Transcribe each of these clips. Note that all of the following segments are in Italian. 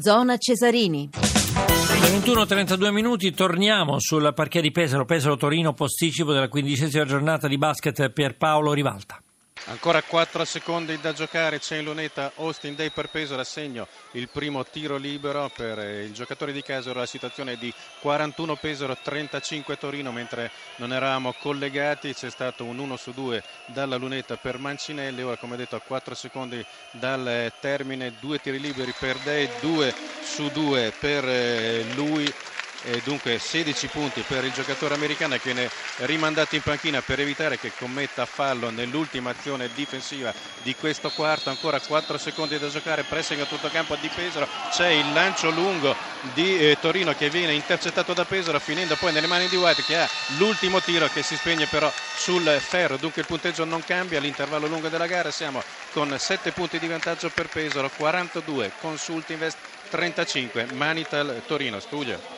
Zona Cesarini. Le 21.32 minuti torniamo sul parquet di Pesaro, Pesaro Torino posticipo della quindicesima giornata di basket per Paolo Rivalta. Ancora 4 secondi da giocare, c'è in lunetta Austin Day per Pesaro, assegno il primo tiro libero per il giocatore di Casero, la situazione è di 41 Pesaro, 35 Torino, mentre non eravamo collegati c'è stato un 1 su 2 dalla lunetta per Mancinelli, ora come detto a 4 secondi dal termine, due tiri liberi per Day, 2 su 2 per eh, lui e dunque 16 punti per il giocatore americano che viene rimandato in panchina per evitare che commetta fallo nell'ultima azione difensiva di questo quarto. Ancora 4 secondi da giocare pressing a tutto campo di Pesaro. C'è il lancio lungo di eh, Torino che viene intercettato da Pesaro finendo poi nelle mani di White che ha l'ultimo tiro che si spegne però sul ferro. Dunque il punteggio non cambia all'intervallo lungo della gara. Siamo con 7 punti di vantaggio per Pesaro 42 Consult Invest 35 Manital Torino. Studio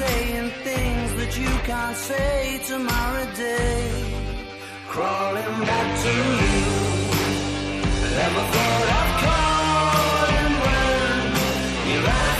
saying things that you can't say tomorrow day. Crawling back to you. Never thought I'd calling when you're out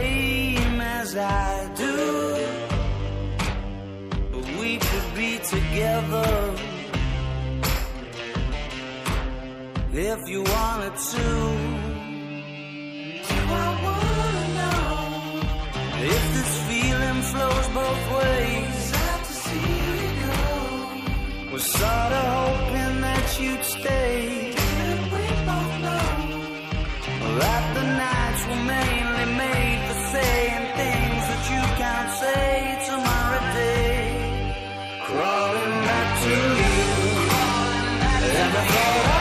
as I do. But we could be together if you wanted to. If this feeling flows both ways? Sad to see you go. Was sorta hoping that you'd stay. That the nights were mainly made for saying to you. I thought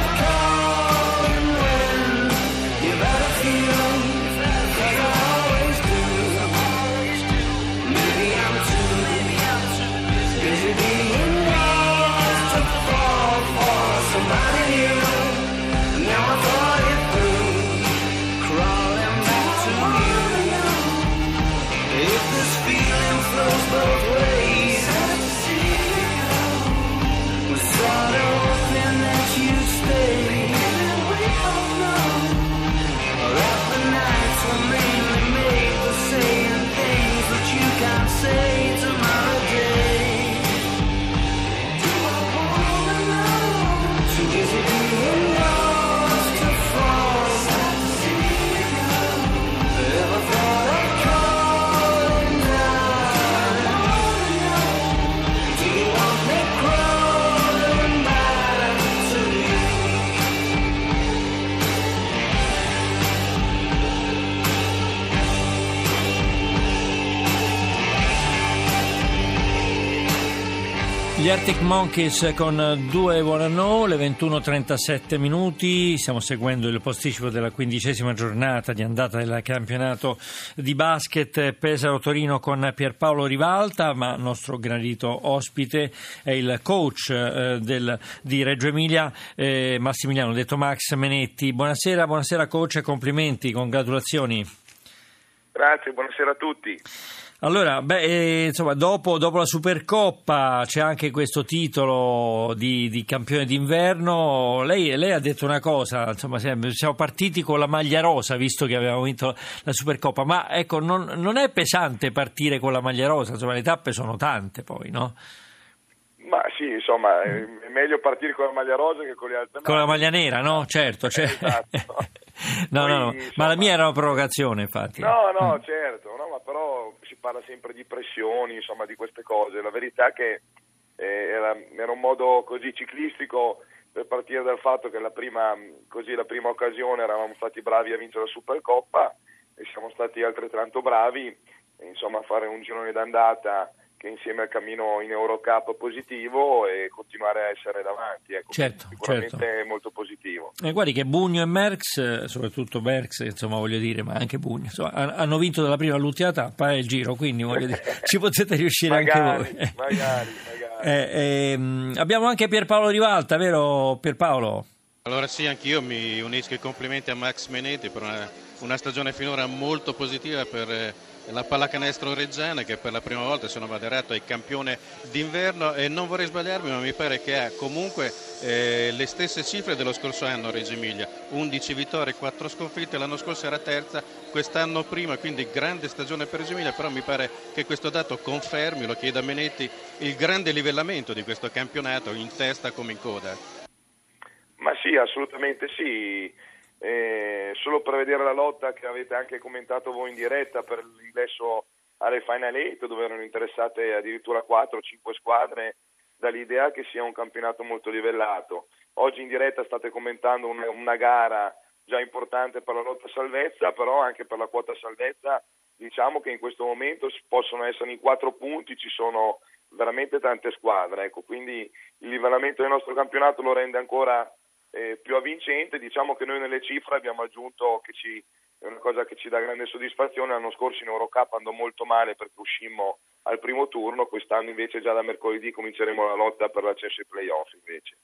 Gli Arctic Monkeys con due Buonanno, le 21.37 minuti, stiamo seguendo il posticipo della quindicesima giornata di andata del campionato di basket Pesaro Torino con Pierpaolo Rivalta, ma nostro gradito ospite è il coach eh, del, di Reggio Emilia, eh, Massimiliano, detto Max Menetti. Buonasera, buonasera coach e complimenti, congratulazioni. Grazie, buonasera a tutti. Allora, beh, eh, insomma, dopo, dopo, la Supercoppa c'è anche questo titolo di, di campione d'inverno. Lei, lei, ha detto una cosa, insomma, siamo partiti con la maglia rosa visto che avevamo vinto la Supercoppa, ma ecco, non, non è pesante partire con la maglia rosa, insomma, le tappe sono tante poi, no? Ma sì, insomma, è meglio partire con la maglia rosa che con le altre. Con la maglia nera, no? Certo, certo. Esatto. no, Poi, no, no, insomma... ma la mia era una provocazione, infatti. No, no, certo, no, ma però parla sempre di pressioni, insomma, di queste cose. La verità è che eh, era, era, un modo così ciclistico per partire dal fatto che la prima, così, la prima occasione eravamo stati bravi a vincere la Supercoppa e siamo stati altrettanto bravi insomma, a fare un girone d'andata che insieme al cammino in Eurocup positivo e continuare a essere davanti. Ecco, certo, sicuramente certo. è molto positivo. E guardi che Bugno e Merckx, soprattutto Merckx, insomma voglio dire, ma anche Bugno, insomma, hanno vinto dalla prima all'ultima tappa il giro, quindi voglio dire, ci potete riuscire magari, anche voi. magari, magari. Eh, ehm, abbiamo anche Pierpaolo Rivalta, vero Pierpaolo? Allora sì, anch'io mi unisco ai complimenti a Max Menetti per una, una stagione finora molto positiva per eh, la pallacanestro reggiana che per la prima volta sono moderato è campione d'inverno e non vorrei sbagliarmi ma mi pare che ha comunque eh, le stesse cifre dello scorso anno Reggio Emilia. 11 vittorie, 4 sconfitte l'anno scorso era terza, quest'anno prima quindi grande stagione per Reggio Emilia però mi pare che questo dato confermi, lo chiedo a Menetti il grande livellamento di questo campionato in testa come in coda. Ma sì, assolutamente sì eh, solo per vedere la lotta che avete anche commentato voi in diretta per l'ingresso alle Final 8 dove erano interessate addirittura 4-5 squadre dall'idea che sia un campionato molto livellato. Oggi in diretta state commentando una, una gara già importante per la lotta salvezza, però anche per la quota salvezza diciamo che in questo momento possono essere in quattro punti, ci sono veramente tante squadre, ecco, quindi il livellamento del nostro campionato lo rende ancora eh, più avvincente. Diciamo che noi nelle cifre abbiamo aggiunto che ci, è una cosa che ci dà grande soddisfazione. L'anno scorso in Eurocup andò molto male perché uscimmo al primo turno, quest'anno invece già da mercoledì cominceremo la lotta per l'accesso ai playoff invece.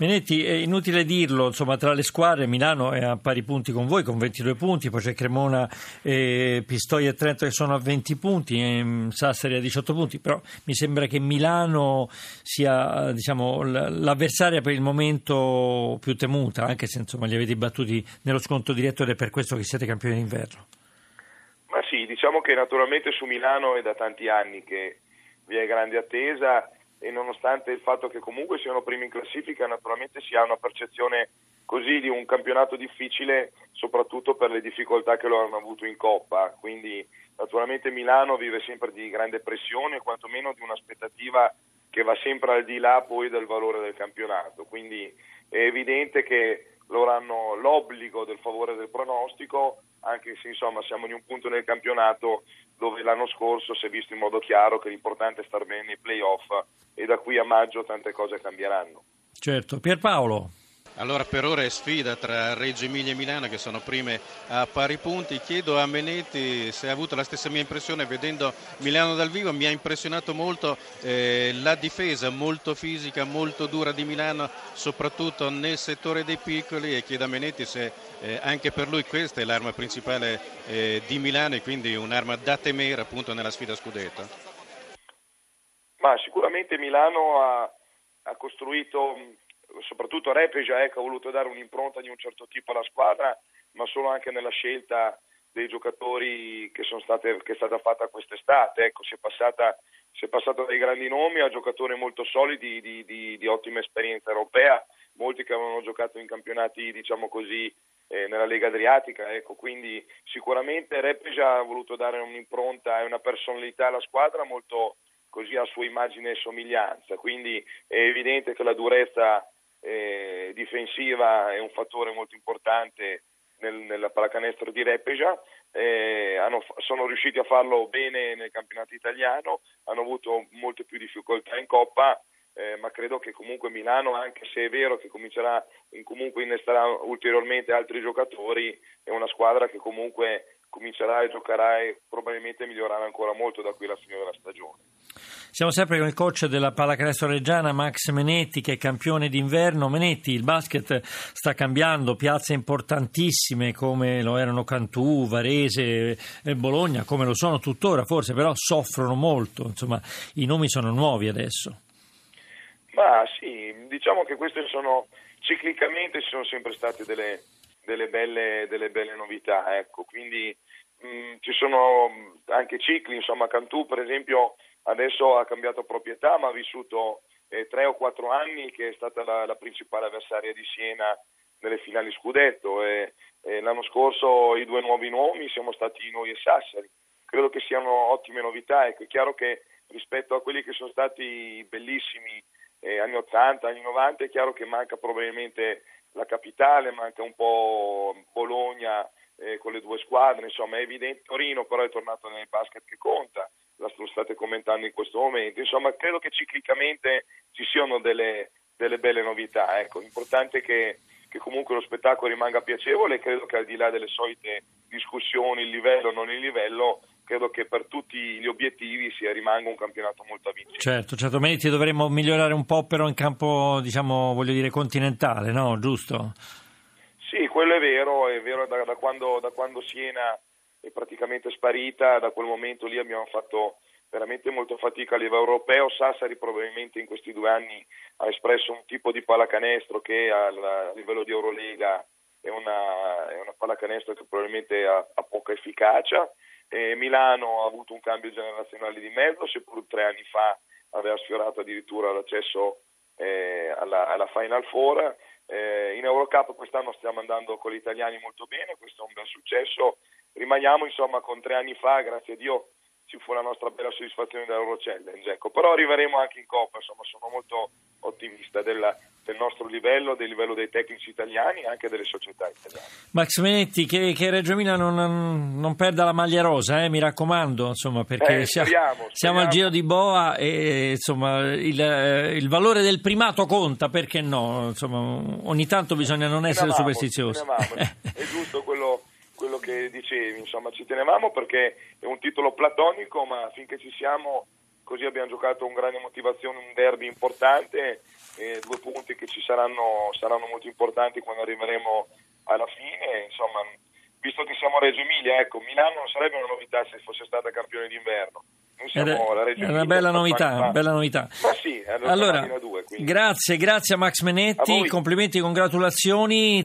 Menetti, è inutile dirlo, insomma, tra le squadre Milano è a pari punti con voi, con 22 punti, poi c'è Cremona, eh, Pistoia e Trento che sono a 20 punti, e Sassari a 18 punti, però mi sembra che Milano sia diciamo, l'avversaria per il momento più temuta, anche se insomma, li avete battuti nello sconto diretto ed è per questo che siete campioni d'inverno. Ma sì, diciamo che naturalmente su Milano è da tanti anni che vi è grande attesa e nonostante il fatto che comunque siano primi in classifica, naturalmente si ha una percezione così di un campionato difficile, soprattutto per le difficoltà che lo hanno avuto in Coppa. Quindi naturalmente Milano vive sempre di grande pressione, quantomeno di un'aspettativa che va sempre al di là poi del valore del campionato. Quindi è evidente che loro hanno l'obbligo del favore del pronostico, anche se insomma siamo in un punto nel campionato dove l'anno scorso si è visto in modo chiaro che l'importante è star bene nei playoff e da qui a maggio tante cose cambieranno. Certo, Pierpaolo. Allora per ora è sfida tra Reggio Emilia e Milano che sono prime a pari punti. Chiedo a Menetti se ha avuto la stessa mia impressione vedendo Milano dal vivo. Mi ha impressionato molto eh, la difesa molto fisica, molto dura di Milano, soprattutto nel settore dei piccoli e chiedo a Menetti se eh, anche per lui questa è l'arma principale eh, di Milano e quindi un'arma da temere appunto nella sfida scudetto. Ma sicuramente Milano ha, ha costruito soprattutto Repeja ecco, ha voluto dare un'impronta di un certo tipo alla squadra, ma solo anche nella scelta dei giocatori che, state, che è stata fatta quest'estate. Ecco, si, è passata, si, è passato dai grandi nomi a giocatori molto solidi di, di, di, ottima esperienza europea, molti che avevano giocato in campionati, diciamo così, eh, nella Lega Adriatica. Ecco, quindi sicuramente Repeja ha voluto dare un'impronta e una personalità alla squadra molto così a sua immagine e somiglianza. Quindi è evidente che la durezza eh, difensiva è un fattore molto importante nel, nella pallacanestro di Repeja. Eh, hanno sono riusciti a farlo bene nel campionato italiano, hanno avuto molte più difficoltà in Coppa, eh, ma credo che comunque Milano, anche se è vero che comincerà, comunque innesterà ulteriormente altri giocatori, è una squadra che comunque comincerà e giocherà e probabilmente migliorerà ancora molto da qui alla fine della stagione. Siamo sempre con il coach della pallacanestro reggiana Max Menetti che è campione d'inverno. Menetti, il basket sta cambiando, piazze importantissime come lo erano Cantù, Varese e Bologna, come lo sono tuttora forse, però soffrono molto, insomma i nomi sono nuovi adesso. Ma sì, diciamo che queste sono ciclicamente ci sono sempre state delle, delle, belle, delle belle, novità, ecco, quindi mh, mm, ci sono anche cicli, insomma Cantù per esempio adesso ha cambiato proprietà ma ha vissuto eh, tre o quattro anni che è stata la, la principale avversaria di Siena nelle finali scudetto. E, e, l'anno scorso i due nuovi nomi siamo stati noi e Sassari, credo che siano ottime novità, ecco, è chiaro che rispetto a quelli che sono stati bellissimi eh, anni 80, anni 90, è chiaro che manca probabilmente la capitale, manca un po' Bologna eh, con le due squadre, insomma è evidente, Torino però è tornato nel basket che conta, la state commentando in questo momento, insomma credo che ciclicamente ci siano delle, delle belle novità, ecco, l'importante è che, che comunque lo spettacolo rimanga piacevole e credo che al di là delle solite discussioni, il livello o non il livello, credo che per tutti gli obiettivi sia rimanga un campionato molto vincente. Certo, certo, Menetti dovremmo migliorare un po' però in campo, diciamo, voglio dire, continentale, no? Giusto? Sì, quello è vero, è vero da, da, quando, da quando Siena è praticamente sparita, da quel momento lì abbiamo fatto veramente molta fatica a livello europeo. Sassari probabilmente in questi due anni ha espresso un tipo di pallacanestro che a livello di Eurolega è una, è una pallacanestro che probabilmente ha, ha poca efficacia eh, Milano ha avuto un cambio generazionale di mezzo, seppur tre anni fa aveva sfiorato addirittura l'accesso eh, alla, alla, Final Four. Eh, in Eurocup quest'anno stiamo andando con gli italiani molto bene, questo è un bel successo. Rimaniamo insomma con tre anni fa, grazie a Dio, ci fu la nostra bella soddisfazione dell'Euro Challenge. Ecco. Però arriveremo anche in Coppa, insomma sono molto ottimista della, del nostro livello, del livello dei tecnici italiani e anche delle società italiane. Max Menetti, che, che Reggio Emilia non, non, perda la maglia rosa, eh, mi raccomando, insomma, perché eh, speriamo, siamo, siamo, al giro di boa e insomma, il, il, valore del primato conta, perché no? Insomma, ogni tanto bisogna non essere tenevamo, superstiziosi. È giusto quello, quello che dicevi, insomma, ci tenevamo perché è un titolo platonico, ma finché ci siamo così abbiamo giocato un grande motivazione, un derby importante, eh, due punti che ci saranno, saranno, molto importanti quando arriveremo alla fine, insomma, visto che siamo a Reggio Emilia, ecco, Milano non sarebbe una novità se fosse stata campione d'inverno. È una bella novità, bella novità. Ma sì, allora, due, grazie, grazie a Max Menetti, a complimenti e congratulazioni.